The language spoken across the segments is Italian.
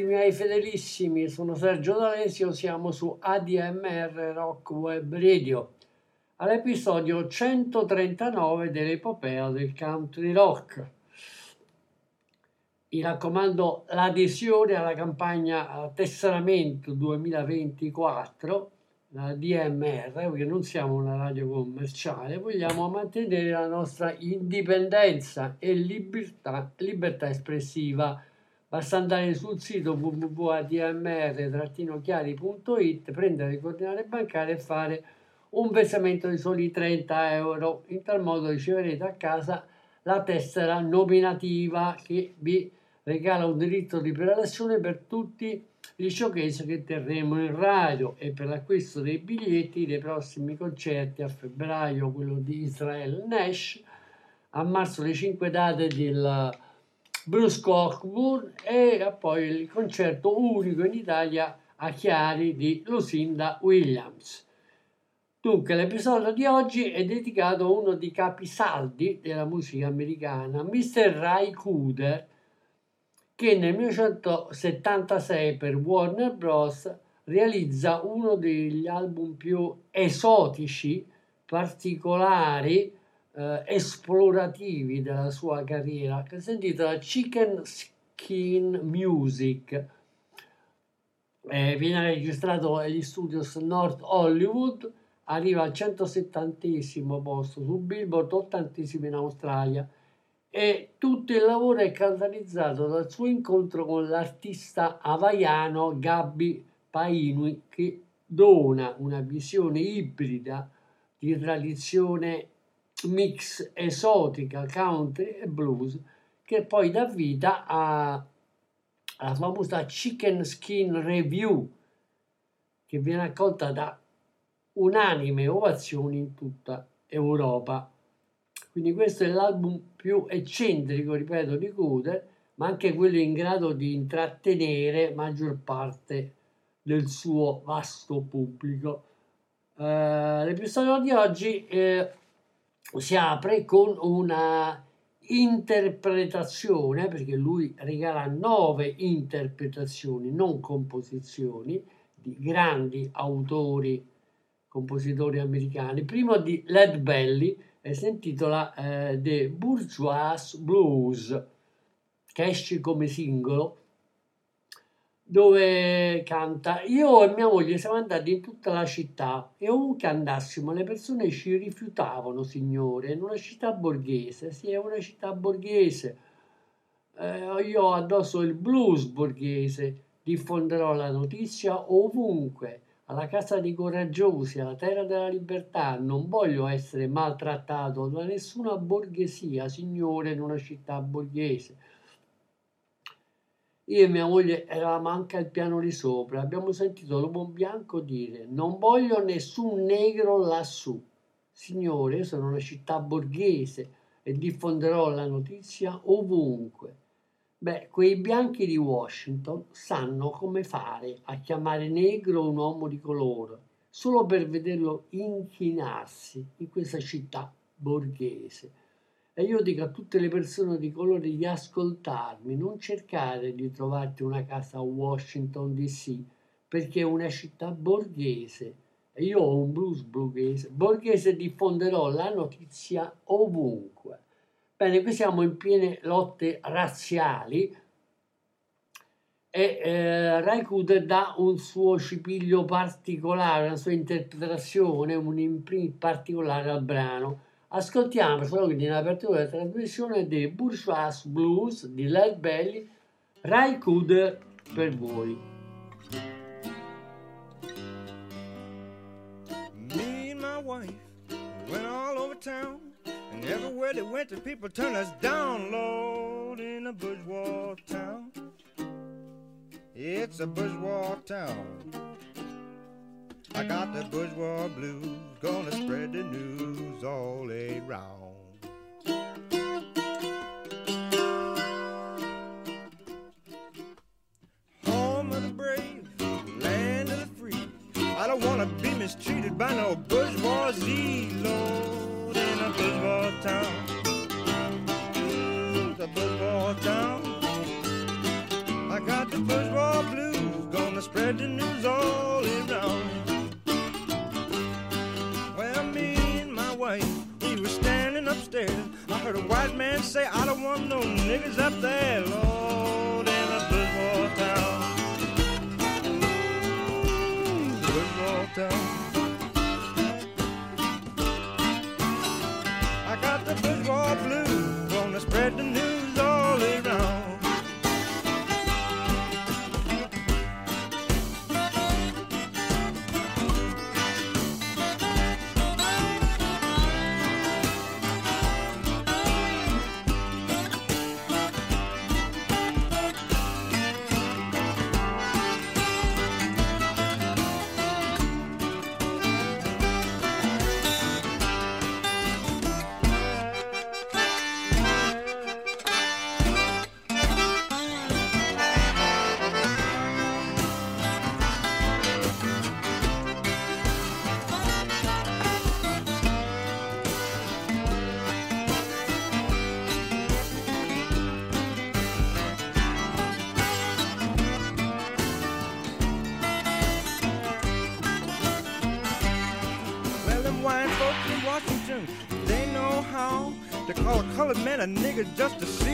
tutti i miei fedelissimi, sono Sergio D'Alessio, siamo su ADMR Rock Web Radio, all'episodio 139 dell'epopea del country rock. Mi raccomando l'adesione alla campagna Tesseramento 2024, la DMR, perché non siamo una radio commerciale, vogliamo mantenere la nostra indipendenza e libertà, libertà espressiva. Basta andare sul sito www.admr-chiari.it, prendere le coordinate bancarie e fare un versamento di soli 30 euro. In tal modo riceverete a casa la tessera nominativa che vi regala un diritto di prelazione per tutti gli showcase che terremo in radio e per l'acquisto dei biglietti dei prossimi concerti a febbraio, quello di Israel Nash, a marzo le 5 date del Bruce Cockburn e poi il concerto unico in Italia a Chiari di Lucinda Williams. Dunque, l'episodio di oggi è dedicato a uno dei capisaldi della musica americana, Mr. Ray Cooder, che nel 1976 per Warner Bros. realizza uno degli album più esotici, particolari, eh, esplorativi della sua carriera, che si intitola Chicken Skin Music. Eh, viene registrato agli studios North Hollywood, arriva al 170 posto su Billboard, 80 in Australia e tutto il lavoro è catalizzato dal suo incontro con l'artista havaiano Gabby Painui che dona una visione ibrida di tradizione mix esotica, country e blues che poi dà vita alla famosa Chicken Skin Review che viene accolta da unanime ovazioni in tutta Europa. Quindi questo è l'album più eccentrico, ripeto, di Cooder, ma anche quello in grado di intrattenere maggior parte del suo vasto pubblico. Eh, l'episodio di oggi eh, si apre con una interpretazione, perché lui regala nove interpretazioni, non composizioni, di grandi autori, compositori americani. Primo di Led Belly, e si intitola eh, The Bourgeois Blues, che esce come singolo, dove canta Io e mia moglie siamo andati in tutta la città e ovunque andassimo le persone ci rifiutavano, signore, in una città borghese, sì, è una città borghese. Eh, io addosso il blues borghese, diffonderò la notizia ovunque alla casa dei coraggiosi, alla terra della libertà. Non voglio essere maltrattato da nessuna borghesia, signore, in una città borghese. Io e mia moglie eravamo anche al piano di sopra. Abbiamo sentito l'uomo bianco dire: Non voglio nessun negro lassù. Signore, io sono una città borghese e diffonderò la notizia ovunque. Beh, quei bianchi di Washington sanno come fare a chiamare negro un uomo di colore solo per vederlo inchinarsi in questa città borghese. E io dico a tutte le persone di colore di ascoltarmi, non cercare di trovarti una casa a Washington DC, perché è una città borghese. E io ho un blues borghese, borghese diffonderò la notizia ovunque. Bene, qui siamo in piene lotte razziali e eh, Raikkoud dà un suo cipiglio particolare, una sua interpretazione, un imprint particolare al brano. Ascoltiamo solo in apertura della trasmissione dei Bourgeois Blues di Led Belly, Raikkoud per voi. Me and my wife went all over town, and everywhere they went, the people turned us down, Lord, in a bourgeois town. It's a bourgeois town. I got the bourgeois blues, gonna spread the news all around. Home of the brave, land of the free. I don't wanna be mistreated by no bourgeoisie, Lord, in a bourgeois town. The bourgeois town. I got the bourgeois blues, gonna spread the news all around. Upstairs. I heard a white man say, I don't want no niggas up there, Lord, in a bourgeois town. Bourgeois town. and a nigga just to see.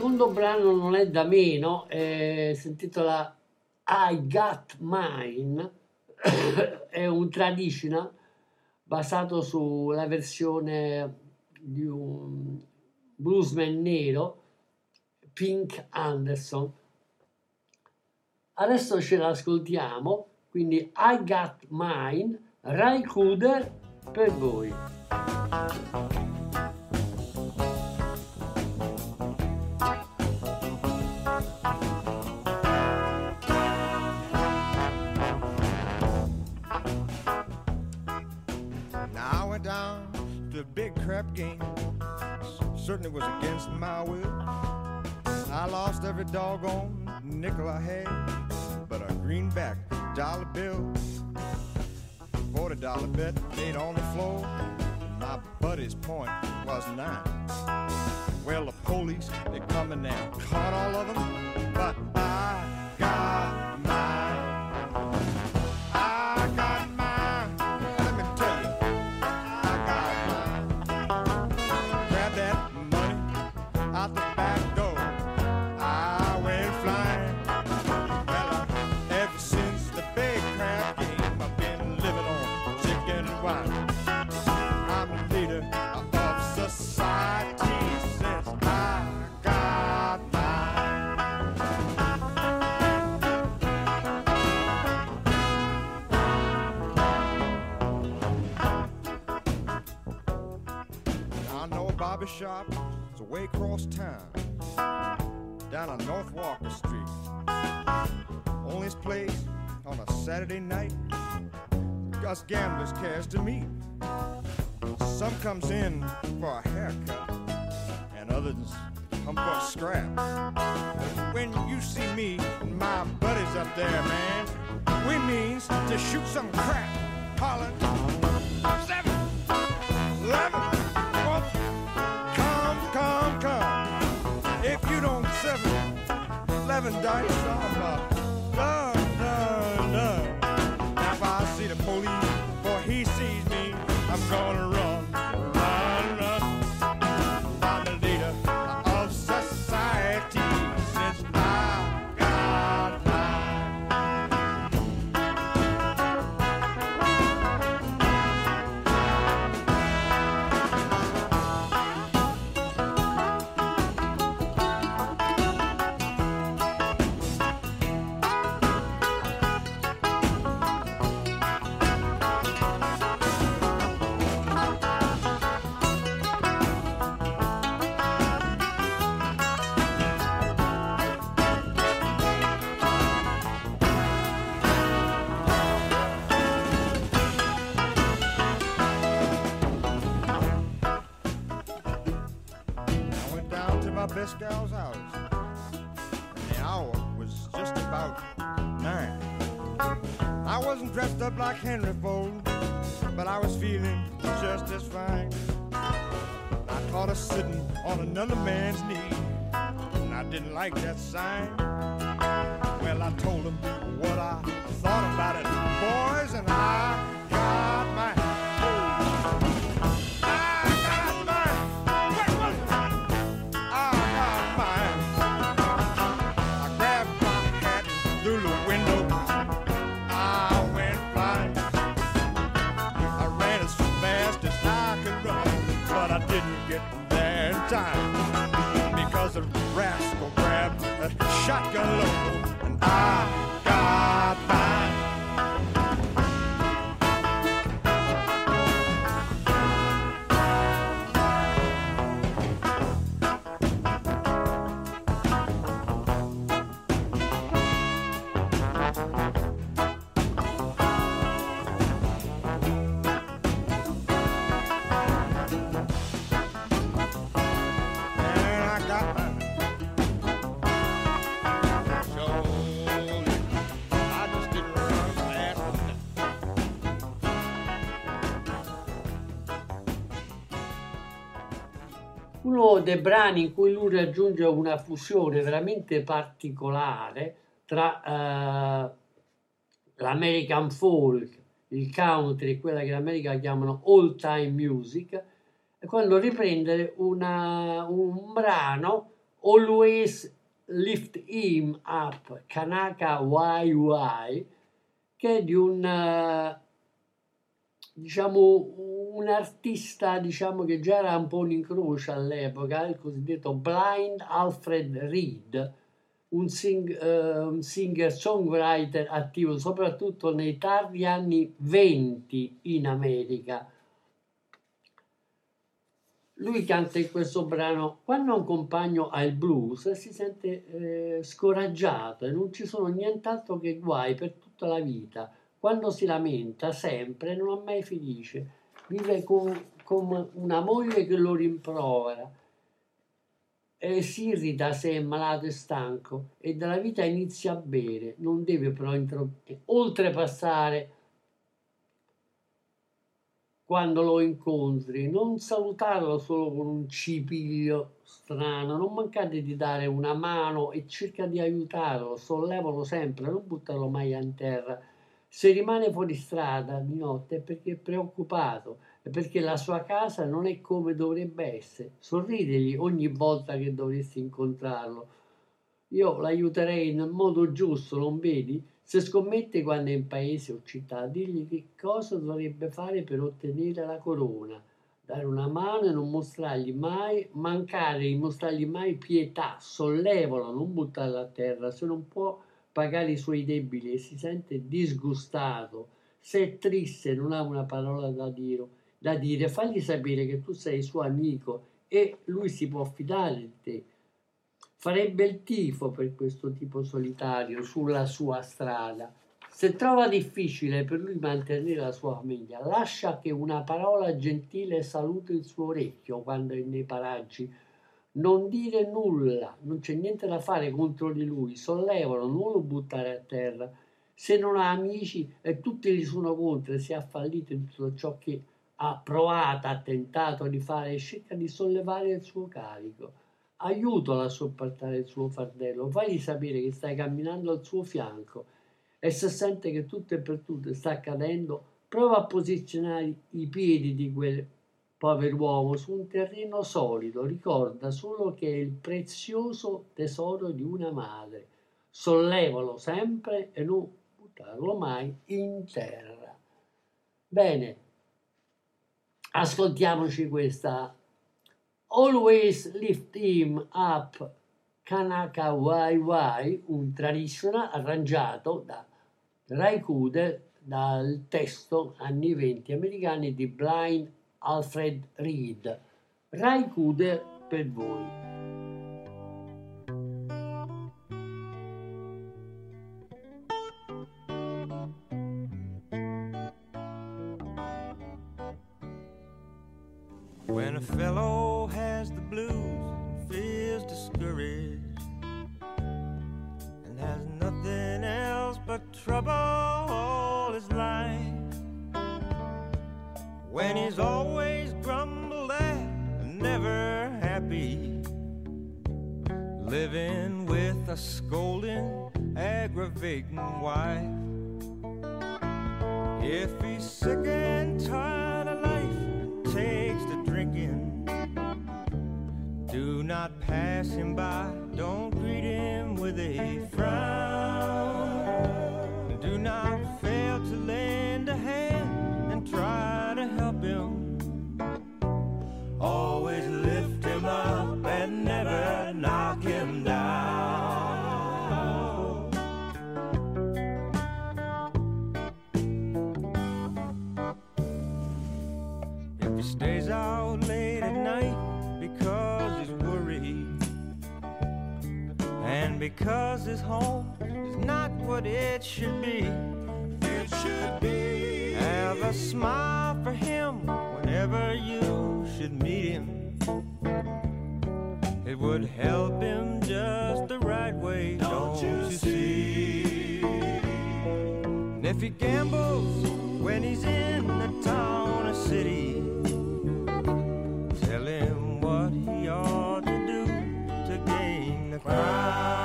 Secondo brano non è da meno, eh, si intitola I Got Mine, è un traditional basato sulla versione di un bluesman nero, Pink Anderson. Adesso ce l'ascoltiamo, quindi I Got Mine, Ray Cooder per voi. Against my will. I lost every doggone nickel I had, but a greenback dollar bill, forty dollar bet laid on the floor. My buddy's point was nine. Well, the police they're coming now, caught all of them, but I got barber shop. It's way across town, down on North Walker Street. Only place on a Saturday night. Us gamblers cares to meet. Some comes in for a haircut, and others come for a scrap. When you see me and my buddies up there, man, we means to shoot some crap. Hollin' seven, eleven, Die. shotgun low. Dei brani in cui lui raggiunge una fusione veramente particolare tra eh, l'American folk, il country, quella che in America chiamano old time music, quando riprende una- un brano Always Lift Him Up, Kanaka YY, che è di un eh, diciamo un artista diciamo che già era un po' un incrocio all'epoca, il cosiddetto Blind Alfred Reed, un, sing- eh, un singer songwriter attivo soprattutto nei tardi anni 20 in America. Lui canta in questo brano, quando un compagno ha il blues si sente eh, scoraggiato e non ci sono nient'altro che guai per tutta la vita. Quando si lamenta sempre non è mai felice, vive con, con una moglie che lo rimprovera. E si irrita se è malato e stanco. E dalla vita inizia a bere, non deve però oltrepassare quando lo incontri, non salutarlo solo con un cipiglio strano, non mancate di dare una mano e cerca di aiutarlo, sollevalo sempre, non buttarlo mai a terra. Se rimane fuori strada di notte è perché è preoccupato, è perché la sua casa non è come dovrebbe essere. Sorridegli ogni volta che dovresti incontrarlo. Io l'aiuterei nel modo giusto, non vedi? Se scommette quando è in paese o città, digli che cosa dovrebbe fare per ottenere la corona. Dare una mano e non mostrargli mai, mancare di mostrargli mai pietà, sollevalo, non buttarlo a terra. Se non può pagare i suoi debiti e si sente disgustato, se è triste non ha una parola da dire, da dire, fagli sapere che tu sei suo amico e lui si può fidare di te farebbe il tifo per questo tipo solitario sulla sua strada. Se trova difficile per lui mantenere la sua famiglia, lascia che una parola gentile saluti il suo orecchio quando è nei paraggi. Non dire nulla, non c'è niente da fare contro di lui, sollevalo, non lo buttare a terra. Se non ha amici e tutti gli sono contro e si è fallito in tutto ciò che ha provato, ha tentato di fare, cerca di sollevare il suo carico aiutalo a sopportare il suo fardello, fagli sapere che stai camminando al suo fianco e se sente che tutto e per tutto sta accadendo, prova a posizionare i piedi di quel pover'uomo su un terreno solido, ricorda solo che è il prezioso tesoro di una madre, sollevalo sempre e non buttarlo mai in terra. Bene, ascoltiamoci questa. Always Lift Him Up. Kanaka YY, un traditional arrangiato da Ray Kuder dal testo anni 20 americani di Blind Alfred Reed. Ray Kuder per voi. It would help him just the right way, don't, you see? And if he gambles when he's in the town or city, tell him what he ought to do to gain the crown.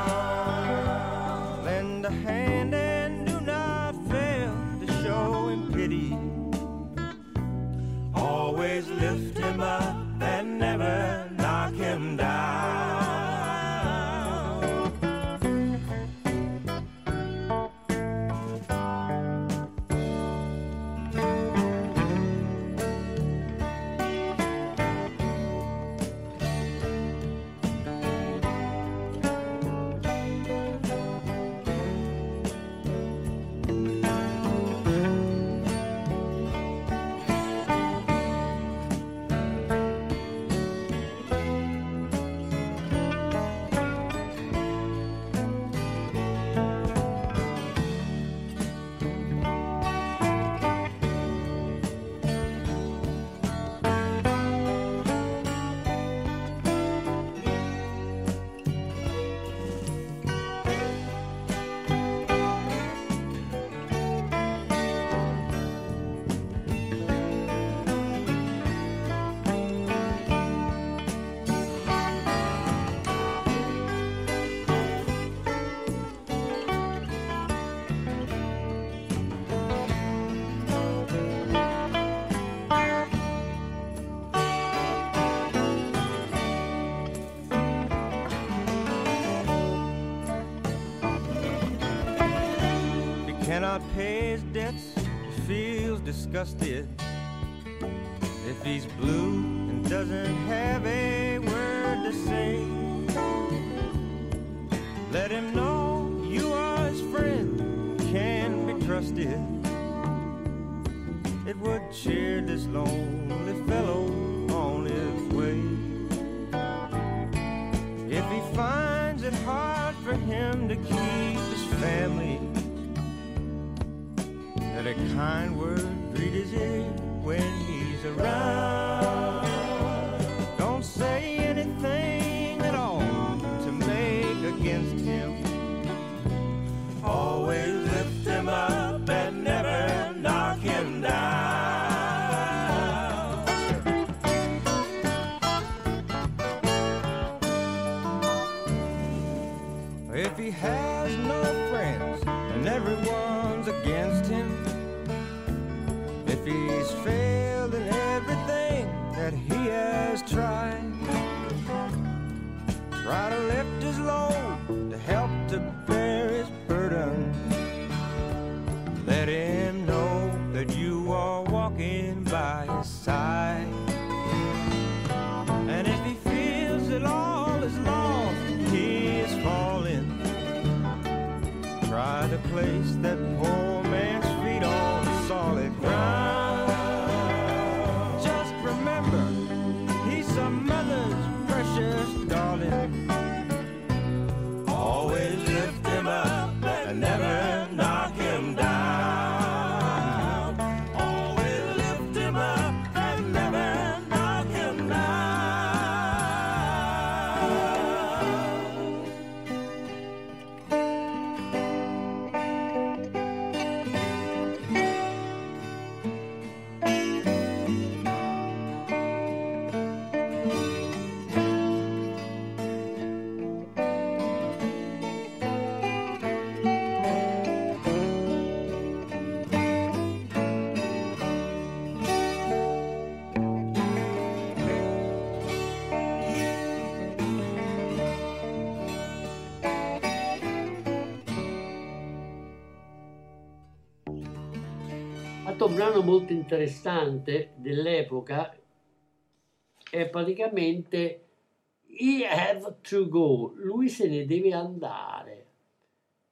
Disgusted. If he's blue and doesn't have a word to say, let him know you are his friend, can be trusted. It would cheer this lonely fellow on his way. If he finds it hard for him to keep his family, a kind word greet ear when he's around. Altro brano molto interessante dell'epoca è praticamente He Have to Go, lui se ne deve andare.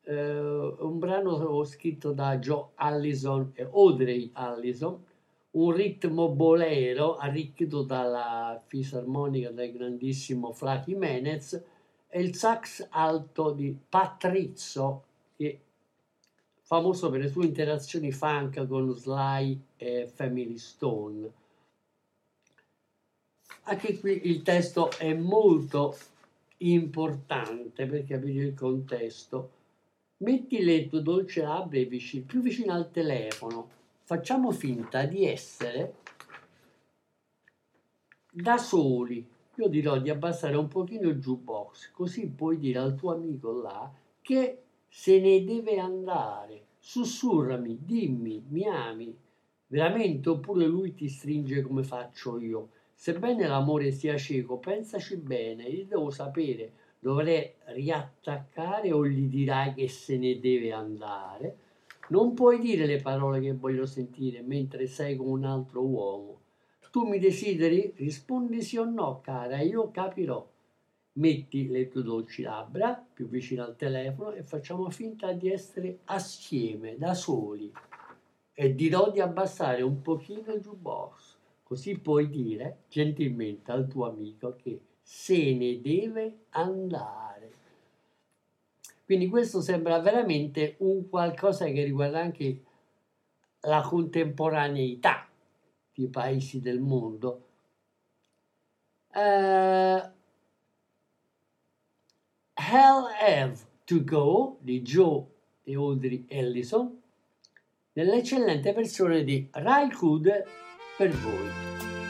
Eh, un brano scritto da Joe Allison e Audrey Allison, un ritmo bolero arricchito dalla fisarmonica del grandissimo Fra Jimenez e il sax alto di Patrizio che famoso per le sue interazioni funk con Sly e Family Stone. Anche qui il testo è molto importante per capire il contesto. Metti le tue dolci labbra più vicino al telefono. Facciamo finta di essere da soli. Io dirò di abbassare un pochino il jukebox, così puoi dire al tuo amico là che se ne deve andare. Sussurrami, dimmi, mi ami veramente oppure lui ti stringe come faccio io. Sebbene l'amore sia cieco, pensaci bene, io devo sapere, dovrei riattaccare o gli dirai che se ne deve andare. Non puoi dire le parole che voglio sentire mentre sei con un altro uomo. Tu mi desideri? Rispondi sì o no, cara, io capirò. Metti le tue dolci labbra più vicino al telefono e facciamo finta di essere assieme, da soli. E dirò di abbassare un pochino il jukebox. Così puoi dire gentilmente al tuo amico che se ne deve andare. Quindi questo sembra veramente un qualcosa che riguarda anche la contemporaneità dei paesi del mondo. Eh, Hell Have to Go di Joe e Audrey Ellison nell'eccellente versione di Ray Hood per voi.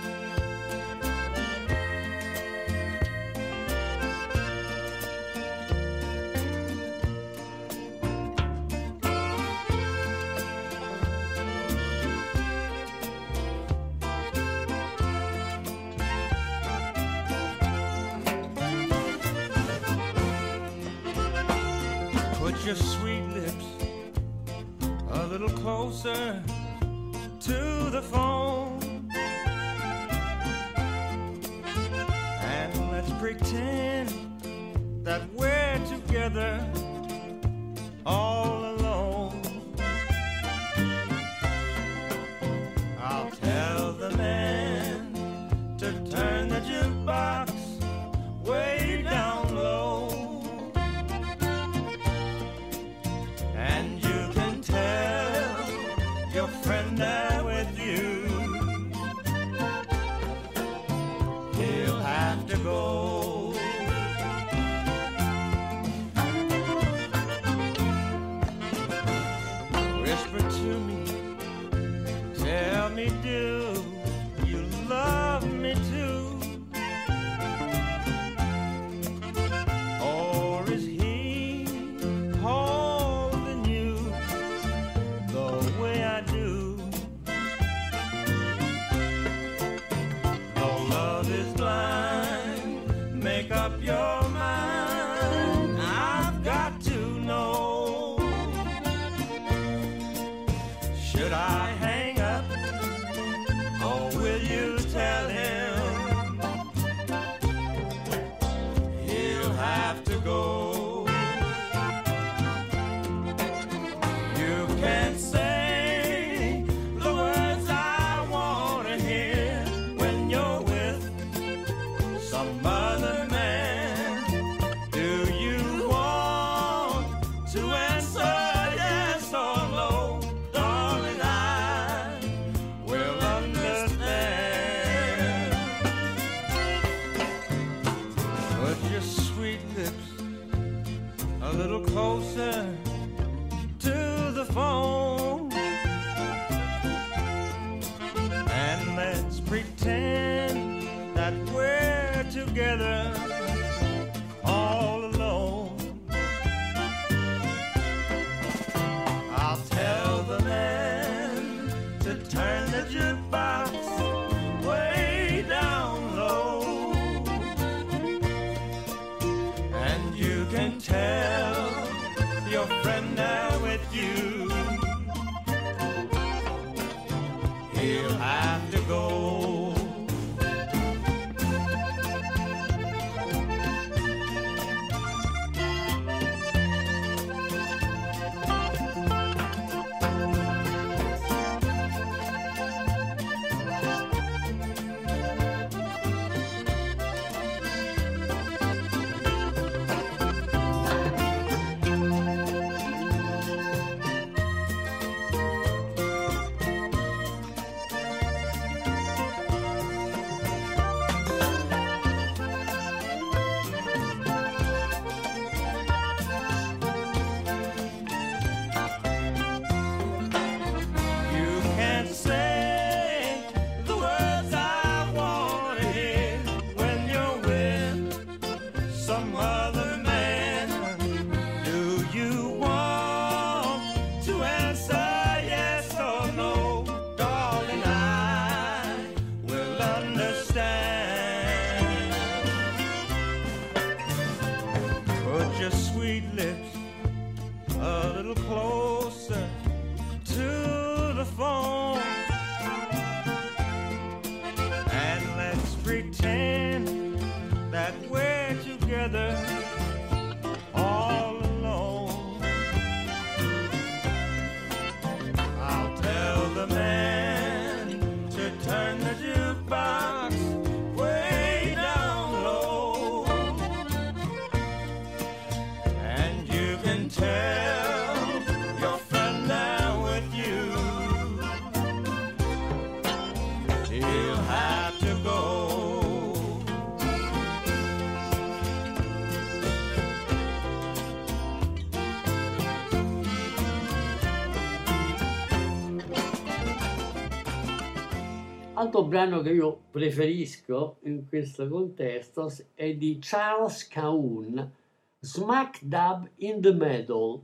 Altro brano che io preferisco in questo contesto è di Charles Cahoon, Smack Dab in the Metal,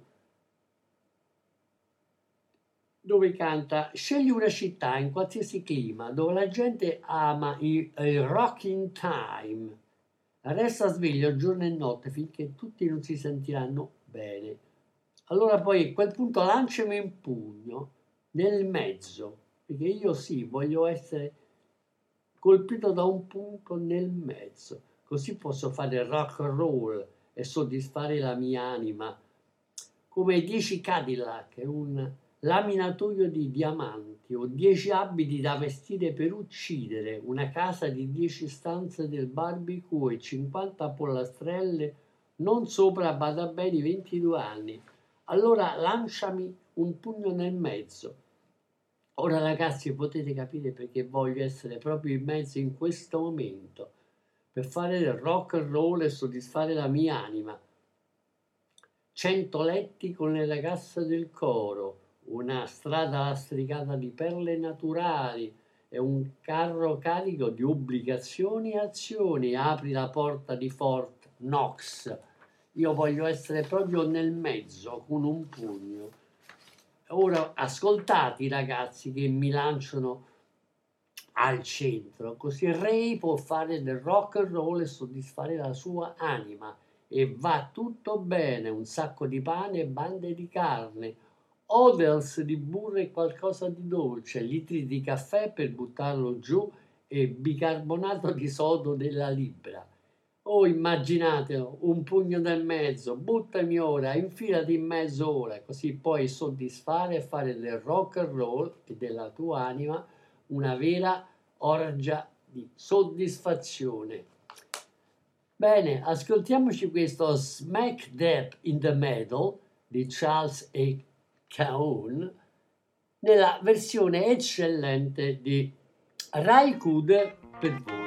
dove canta Scegli una città in qualsiasi clima dove la gente ama il, il rocking time. Resta sveglio giorno e notte finché tutti non si sentiranno bene. Allora poi a quel punto lanciami un pugno nel mezzo perché io sì, voglio essere colpito da un punto nel mezzo, così posso fare rock and roll e soddisfare la mia anima, come i 10 Cadillac, un laminatoio di diamanti o 10 abiti da vestire per uccidere, una casa di 10 stanze del barbecue e 50 pollastrelle, non sopra bada bene 22 anni. Allora lanciami un pugno nel mezzo. Ora ragazzi potete capire perché voglio essere proprio in mezzo in questo momento, per fare del rock and roll e soddisfare la mia anima. Cento letti con le ragazze del coro, una strada lastricata di perle naturali e un carro carico di obbligazioni e azioni. Apri la porta di Fort Knox. Io voglio essere proprio nel mezzo con un pugno. Ora ascoltate i ragazzi che mi lanciano al centro, così Ray può fare del rock and roll e soddisfare la sua anima e va tutto bene, un sacco di pane e bande di carne, odels di burro e qualcosa di dolce, litri di caffè per buttarlo giù e bicarbonato di sodo della libra. Oh, immaginatelo, un pugno nel mezzo, buttami ora, infilati in mezzo ora, così puoi soddisfare e fare del rock and roll e della tua anima una vera orgia di soddisfazione. Bene, ascoltiamoci questo Smack Dab in the Middle di Charles E. Caon nella versione eccellente di Rai Kuder per voi.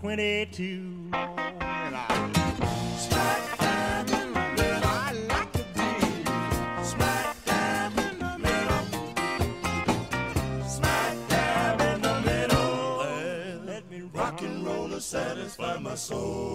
22. And I smack dab in the middle. I like to be smack dab in the middle. Smack dab in the middle. Let me rock and roll to satisfy my soul.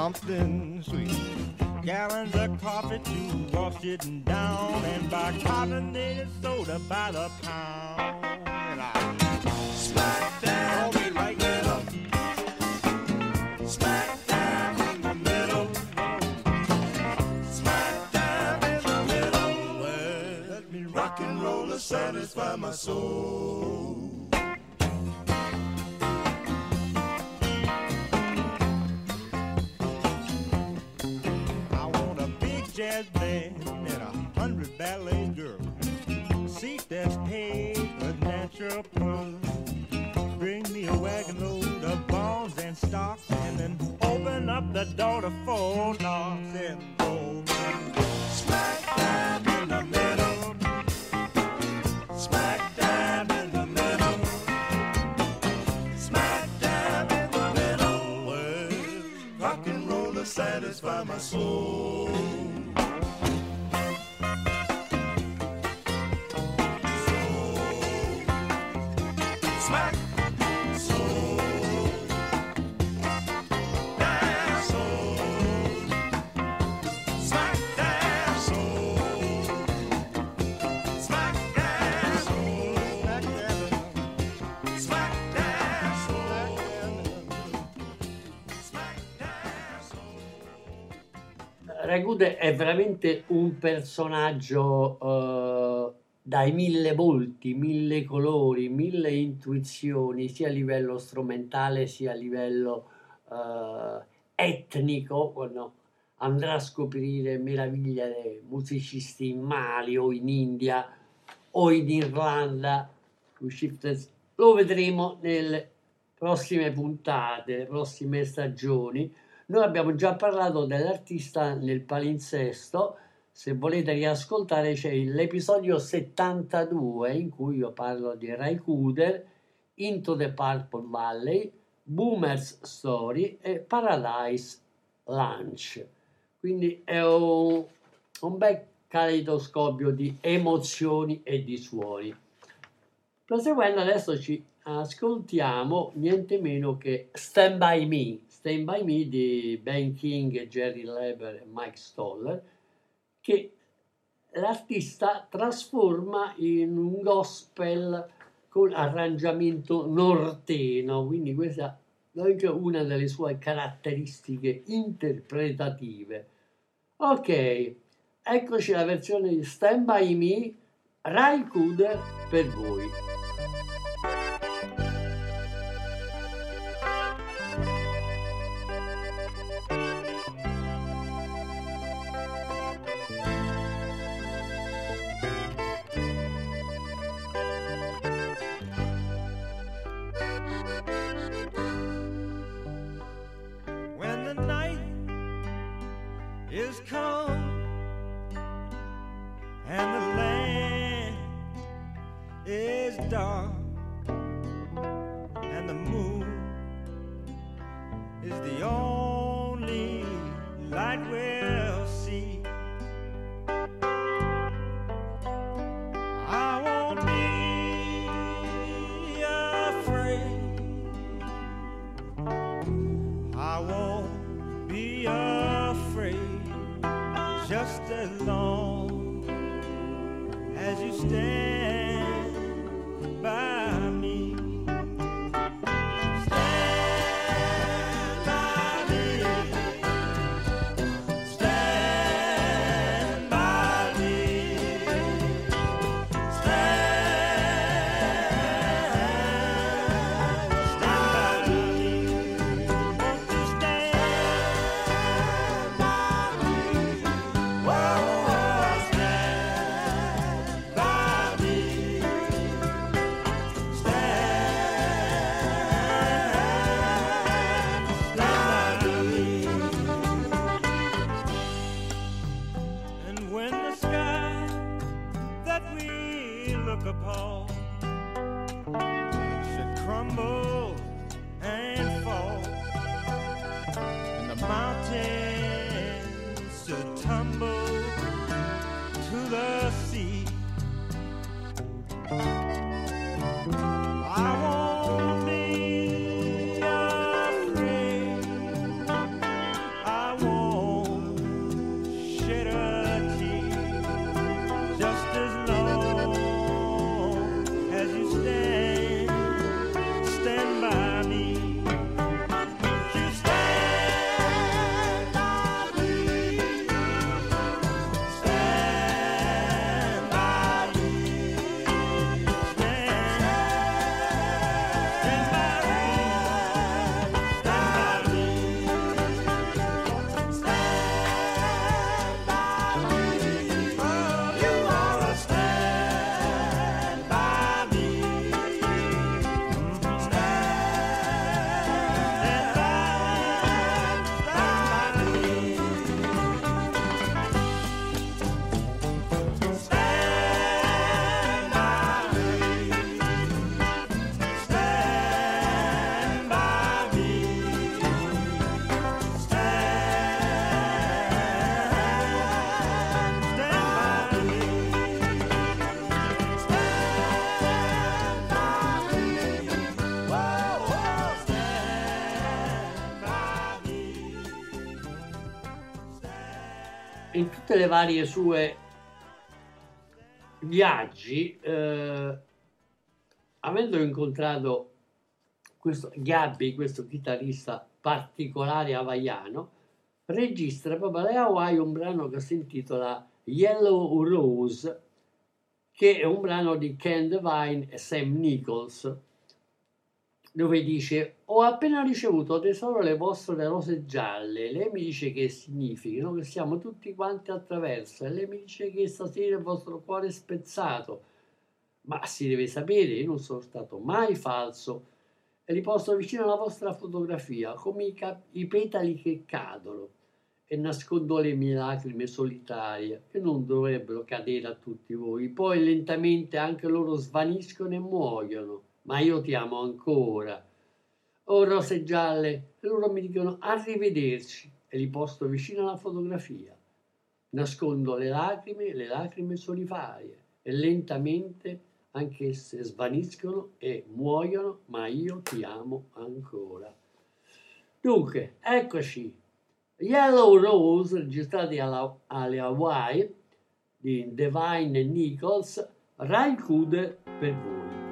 Something sweet. Gallons of coffee to wash it down, and buy carbonated soda by the pound. And I smack down me right middle, smack down in the middle, smack down in the middle. Let me rock and roll to satisfy my soul. Jazz band and a hundred ballet girls. Seat that's paved with natural pearls. Bring me a wagon load of bonds and stocks, and then open up the door to four knocks and Cooder è veramente un personaggio eh, dai mille volti, mille colori, mille intuizioni, sia a livello strumentale sia a livello eh, etnico, quando andrà a scoprire meraviglie musicisti in Mali o in India o in Irlanda, lo vedremo nelle prossime puntate, le prossime stagioni. Noi abbiamo già parlato dell'artista nel palinsesto, se volete riascoltare c'è l'episodio 72 in cui io parlo di Ray Cooder, Into the Purple Valley, Boomer's Story e Paradise Lunch. Quindi è un, bel caleidoscopio di emozioni e di suoni. Proseguendo adesso ci ascoltiamo niente meno che Stand By Me, Stand By Me di Ben King, Jerry Leber e Mike Stoller, che l'artista trasforma in un gospel con arrangiamento norteno, quindi questa è anche una delle sue caratteristiche interpretative. Ok, eccoci la versione di Stand By Me, Rai Cooder per voi. Tutte le varie sue viaggi, eh, avendo incontrato questo Gabby, questo chitarrista particolare havaiano, registra proprio alle Hawaii un brano che si intitola Yellow Rose, che è un brano di Ken Devine e Sam Nichols, dove dice ho appena ricevuto tesoro le vostre rose gialle, lei mi dice che significano che siamo tutti quanti attraverso. E lei mi dice che stasera il vostro cuore è spezzato, ma si deve sapere, io non sono stato mai falso. E li posto vicino alla vostra fotografia come i, cap- i petali che cadono. E nascondo le mie lacrime solitarie che non dovrebbero cadere a tutti voi. Poi lentamente anche loro svaniscono e muoiono, ma io ti amo ancora. Oh rose gialle, loro mi dicono arrivederci e li posto vicino alla fotografia. Nascondo le lacrime, le lacrime solitarie e lentamente anch'esse svaniscono e muoiono, ma io ti amo ancora. Dunque, eccoci, Yellow Rose, registrati alla- alle Hawaii di Devine Nichols, Raikude per voi.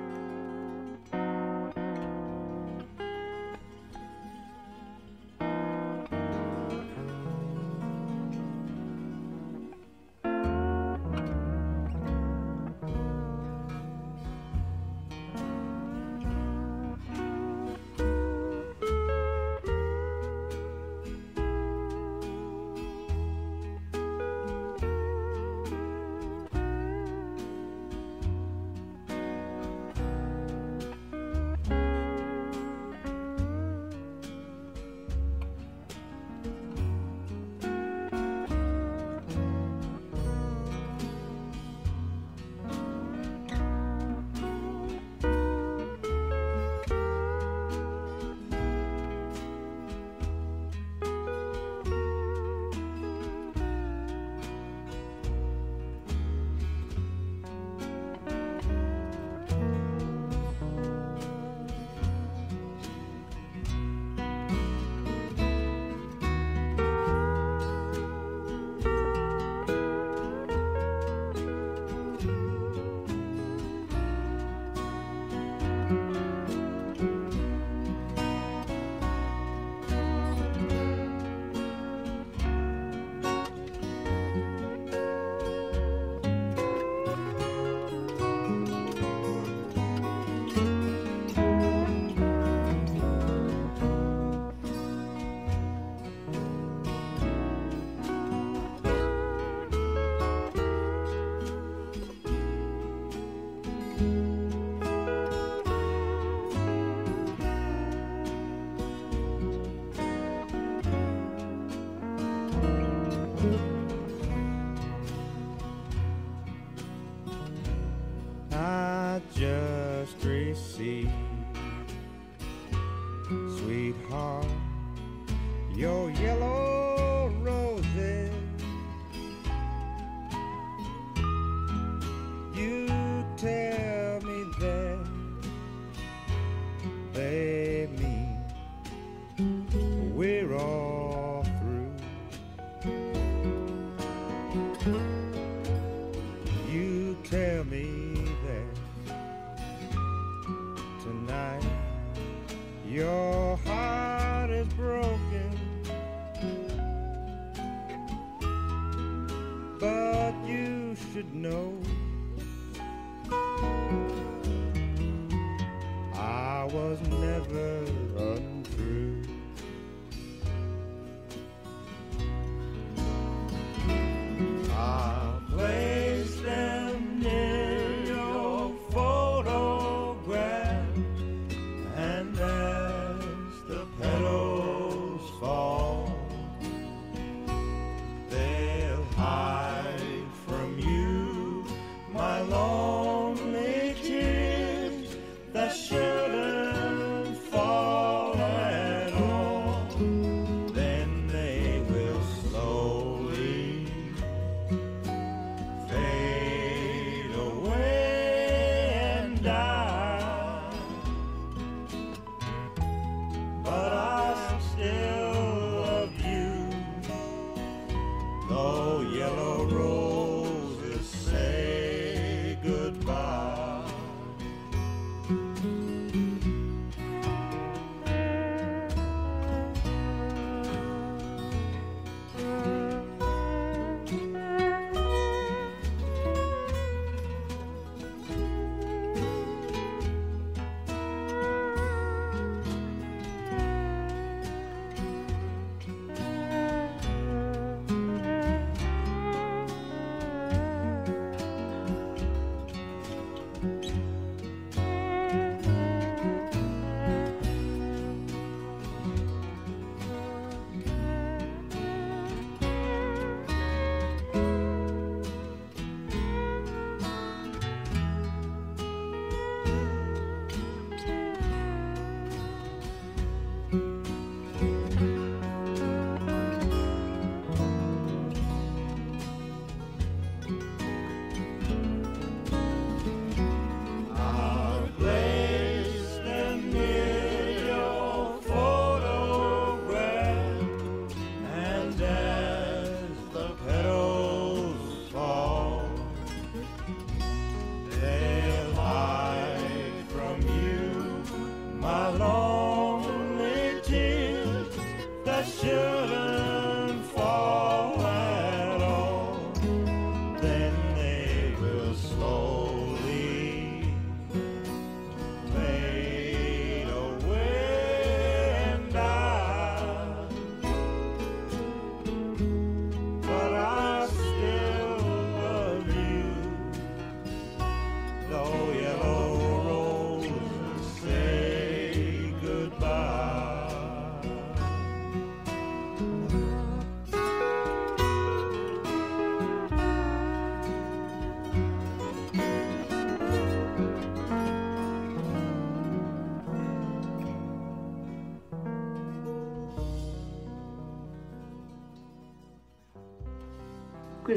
die.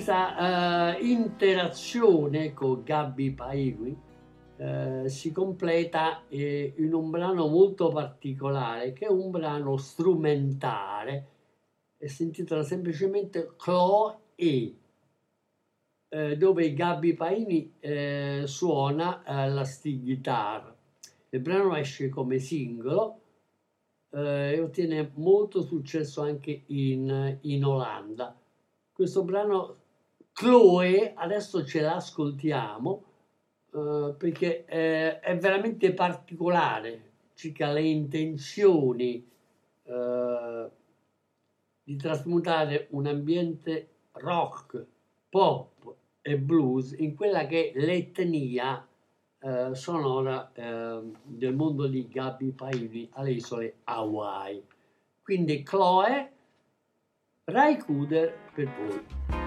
Questa eh, interazione con Gabby Paigui eh, si completa eh, in un brano molto particolare che è un brano strumentale e si intitola semplicemente Chloe eh, dove Gabby Paini eh, suona la steel guitar. Il brano esce come singolo e ottiene molto successo anche in, in Olanda. Questo brano Chloe, adesso ce l'ascoltiamo eh, perché eh, è veramente particolare circa le intenzioni eh, di trasmutare un ambiente rock, pop e blues in quella che è l'etnia eh, sonora eh, del mondo di Gabby Paini alle isole Hawaii. Quindi Chloe, Rai Kuder per voi.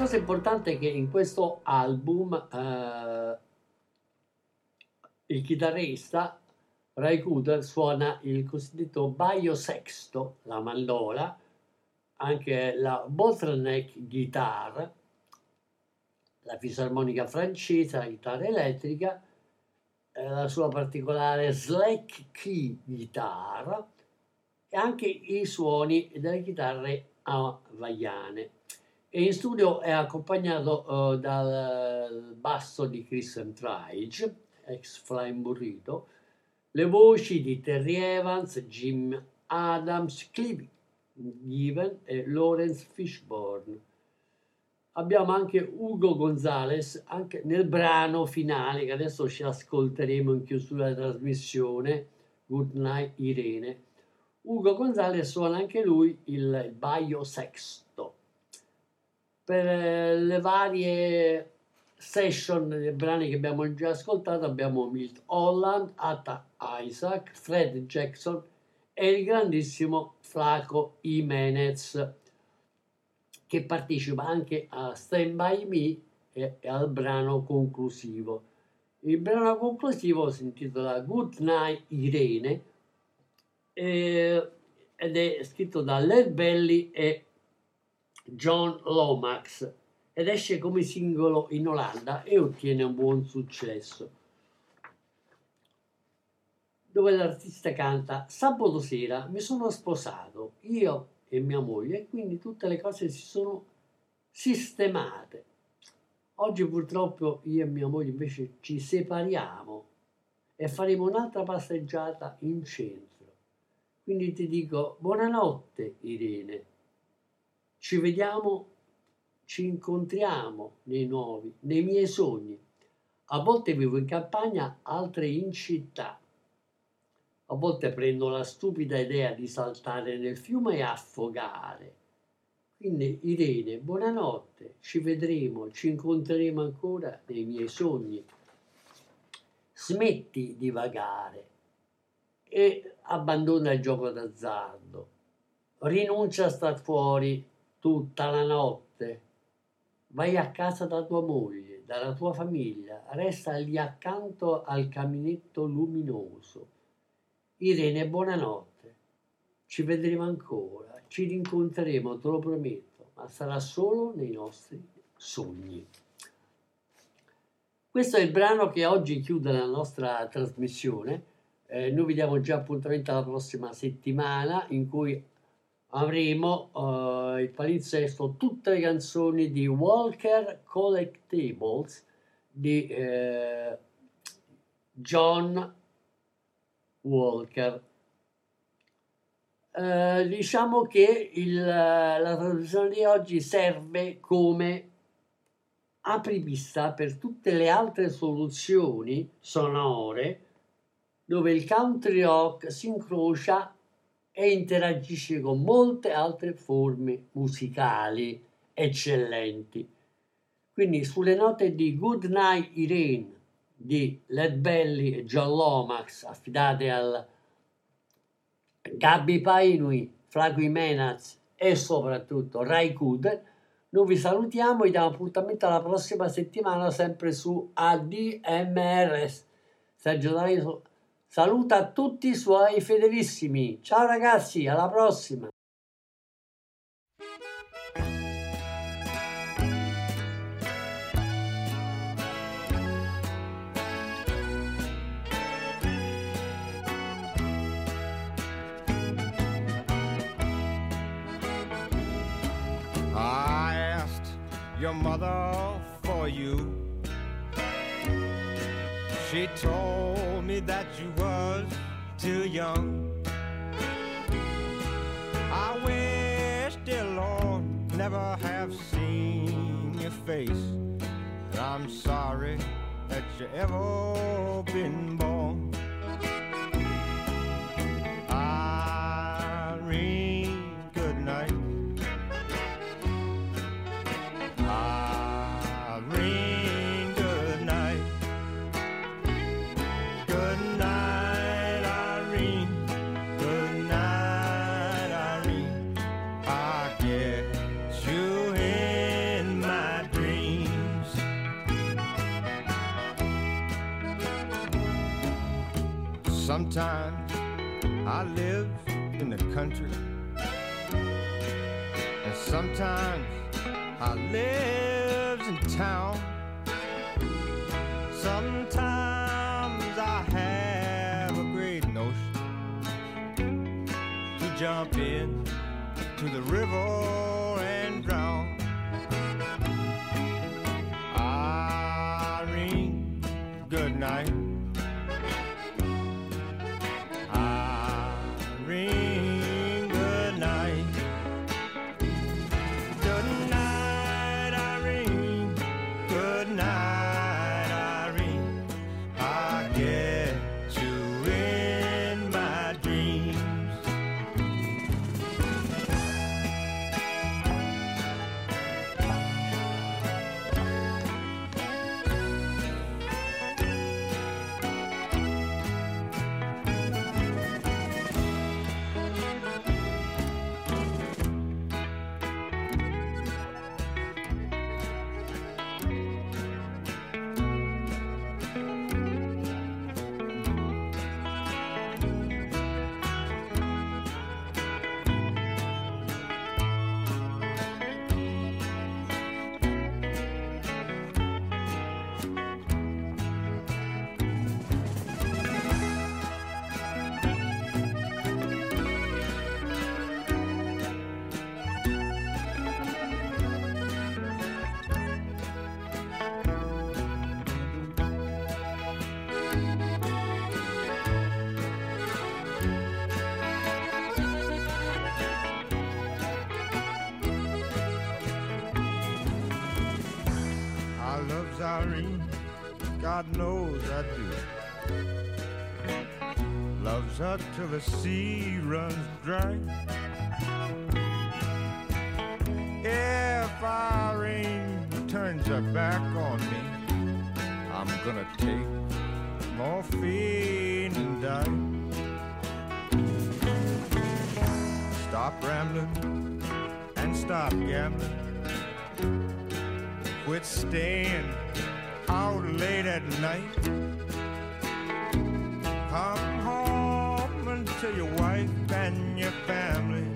Cosa importante è che in questo album eh, il chitarrista Ray Cooder suona il cosiddetto baio sexto, la mandola, anche la bottleneck guitar, la fisarmonica francese, la chitarra elettrica, eh, la sua particolare slack key guitar e anche i suoni delle chitarre hawaiane e in studio è accompagnato uh, dal basso di Christian Trige, ex Flying Burrito, le voci di Terry Evans, Jim Adams, Cliff Given e Lawrence Fishburne. Abbiamo anche Ugo Gonzalez anche nel brano finale che adesso ci ascolteremo in chiusura della trasmissione, Good Night Irene. Ugo Gonzalez suona anche lui il baio sexto per eh, le varie session dei brani che abbiamo già ascoltato abbiamo Milt Holland, Atta Isaac, Fred Jackson e il grandissimo Flaco Jimenez che partecipa anche a Stand By Me e, e al brano conclusivo. Il brano conclusivo si intitola Good Night Irene eh, ed è scritto da Led Belly e John Lomax ed esce come singolo in Olanda e ottiene un buon successo. Dove l'artista canta Sabato sera mi sono sposato io e mia moglie e quindi tutte le cose si sono sistemate. Oggi purtroppo io e mia moglie invece ci separiamo e faremo un'altra passeggiata in centro. Quindi ti dico buonanotte Irene. Ci vediamo, ci incontriamo nei nuovi, nei miei sogni. A volte vivo in campagna, altre in città. A volte prendo la stupida idea di saltare nel fiume e affogare. Quindi Irene, buonanotte, ci vedremo, ci incontreremo ancora nei miei sogni. Smetti di vagare e abbandona il gioco d'azzardo. Rinuncia a star fuori tutta la notte. Vai a casa da tua moglie, dalla tua famiglia, resta lì accanto al caminetto luminoso. Irene, buonanotte. Ci vedremo ancora, ci rincontreremo, te lo prometto, ma sarà solo nei nostri sogni. Questo è il brano che oggi chiude la nostra trasmissione. Eh, noi vi diamo già appuntamento alla prossima settimana in cui avremo eh, il palinsesto tutte le canzoni di Walker Collectibles di eh, John Walker. Eh, diciamo che il, la traduzione di oggi serve come apripista per tutte le altre soluzioni sonore dove il country rock si incrocia e interagisce con molte altre forme musicali eccellenti. Quindi sulle note di Good Night Irene di Led Belly e John Lomax affidate al Gabby Painui, Flaco Menaz e soprattutto Ray Cooder, noi vi salutiamo e diamo appuntamento alla prossima settimana sempre su ADMRS. Sergio D'Alesio saluta tutti i suoi fedelissimi. Ciao ragazzi, alla prossima! Your mother for you. She told me that you was too young. I wish, dear Lord, never have seen your face. I'm sorry that you ever been born. Sometimes I live in the country, and sometimes I live in town. Sometimes I have a great notion to jump in to the river God knows I do. Loves her till the sea runs dry. If Irene turns her back on me, I'm gonna take morphine and die. Stop rambling and stop gambling. Quit staying out late at night. Come home and tell your wife and your family.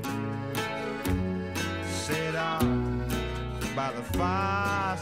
Sit down by the fire